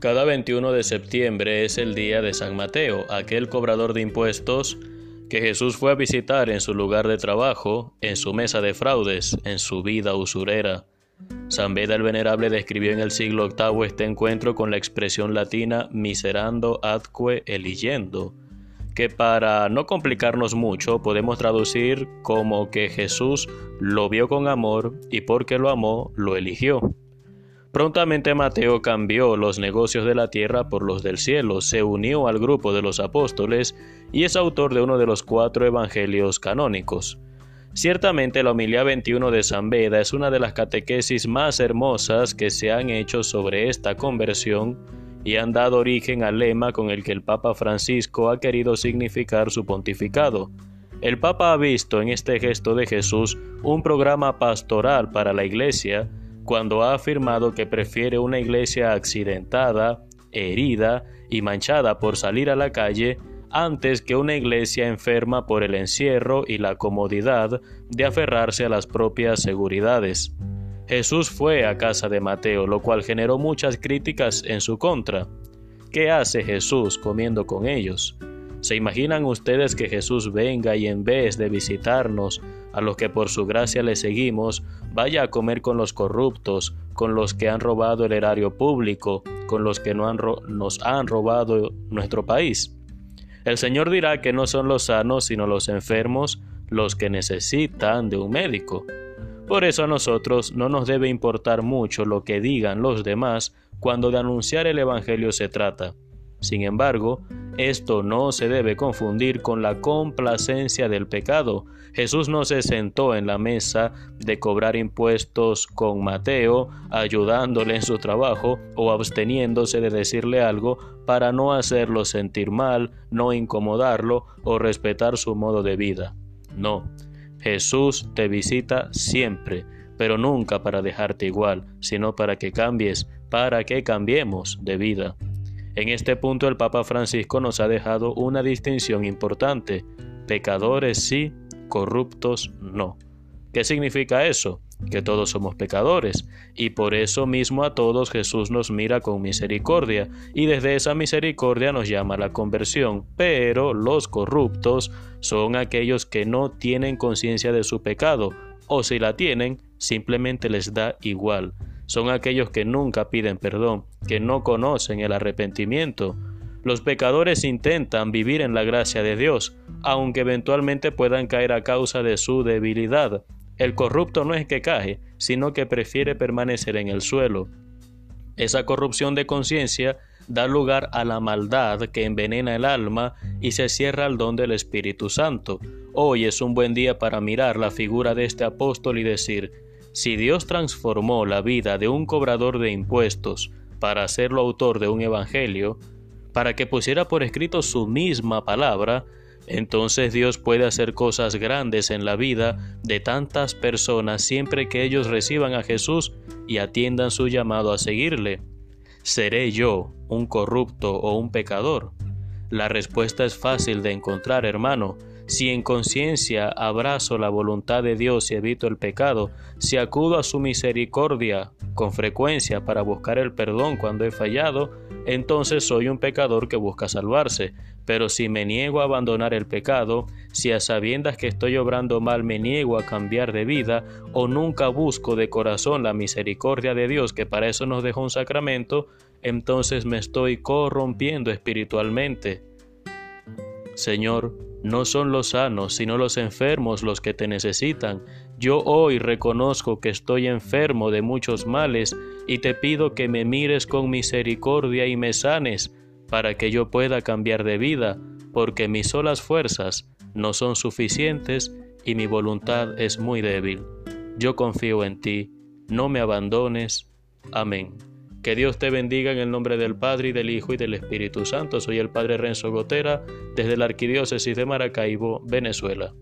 Cada 21 de septiembre es el día de San Mateo, aquel cobrador de impuestos que Jesús fue a visitar en su lugar de trabajo, en su mesa de fraudes, en su vida usurera. San Beda el Venerable describió en el siglo VIII este encuentro con la expresión latina miserando adque eligiendo, que para no complicarnos mucho podemos traducir como que Jesús lo vio con amor y porque lo amó lo eligió. Prontamente Mateo cambió los negocios de la tierra por los del cielo, se unió al grupo de los apóstoles y es autor de uno de los cuatro evangelios canónicos. Ciertamente la homilía 21 de San Beda es una de las catequesis más hermosas que se han hecho sobre esta conversión y han dado origen al lema con el que el Papa Francisco ha querido significar su pontificado. El Papa ha visto en este gesto de Jesús un programa pastoral para la Iglesia cuando ha afirmado que prefiere una iglesia accidentada, herida y manchada por salir a la calle antes que una iglesia enferma por el encierro y la comodidad de aferrarse a las propias seguridades. Jesús fue a casa de Mateo, lo cual generó muchas críticas en su contra. ¿Qué hace Jesús comiendo con ellos? ¿Se imaginan ustedes que Jesús venga y en vez de visitarnos, a los que por su gracia le seguimos, vaya a comer con los corruptos, con los que han robado el erario público, con los que no nos han robado nuestro país? El Señor dirá que no son los sanos, sino los enfermos, los que necesitan de un médico. Por eso a nosotros no nos debe importar mucho lo que digan los demás cuando de anunciar el Evangelio se trata. Sin embargo, esto no se debe confundir con la complacencia del pecado. Jesús no se sentó en la mesa de cobrar impuestos con Mateo, ayudándole en su trabajo o absteniéndose de decirle algo para no hacerlo sentir mal, no incomodarlo o respetar su modo de vida. No, Jesús te visita siempre, pero nunca para dejarte igual, sino para que cambies, para que cambiemos de vida. En este punto el Papa Francisco nos ha dejado una distinción importante. Pecadores sí, corruptos no. ¿Qué significa eso? Que todos somos pecadores, y por eso mismo a todos Jesús nos mira con misericordia, y desde esa misericordia nos llama a la conversión, pero los corruptos son aquellos que no tienen conciencia de su pecado, o si la tienen, simplemente les da igual son aquellos que nunca piden perdón, que no conocen el arrepentimiento. Los pecadores intentan vivir en la gracia de Dios, aunque eventualmente puedan caer a causa de su debilidad. El corrupto no es que cae, sino que prefiere permanecer en el suelo. Esa corrupción de conciencia da lugar a la maldad que envenena el alma y se cierra al don del Espíritu Santo. Hoy es un buen día para mirar la figura de este apóstol y decir, si Dios transformó la vida de un cobrador de impuestos para hacerlo autor de un evangelio, para que pusiera por escrito su misma palabra, entonces Dios puede hacer cosas grandes en la vida de tantas personas siempre que ellos reciban a Jesús y atiendan su llamado a seguirle. ¿Seré yo un corrupto o un pecador? La respuesta es fácil de encontrar, hermano. Si en conciencia abrazo la voluntad de Dios y evito el pecado, si acudo a su misericordia con frecuencia para buscar el perdón cuando he fallado, entonces soy un pecador que busca salvarse. Pero si me niego a abandonar el pecado, si a sabiendas que estoy obrando mal me niego a cambiar de vida, o nunca busco de corazón la misericordia de Dios, que para eso nos dejó un sacramento, entonces me estoy corrompiendo espiritualmente. Señor, no son los sanos, sino los enfermos los que te necesitan. Yo hoy reconozco que estoy enfermo de muchos males y te pido que me mires con misericordia y me sanes, para que yo pueda cambiar de vida, porque mis solas fuerzas no son suficientes y mi voluntad es muy débil. Yo confío en ti, no me abandones. Amén. Que Dios te bendiga en el nombre del Padre y del Hijo y del Espíritu Santo. Soy el Padre Renzo Gotera desde la Arquidiócesis de Maracaibo, Venezuela.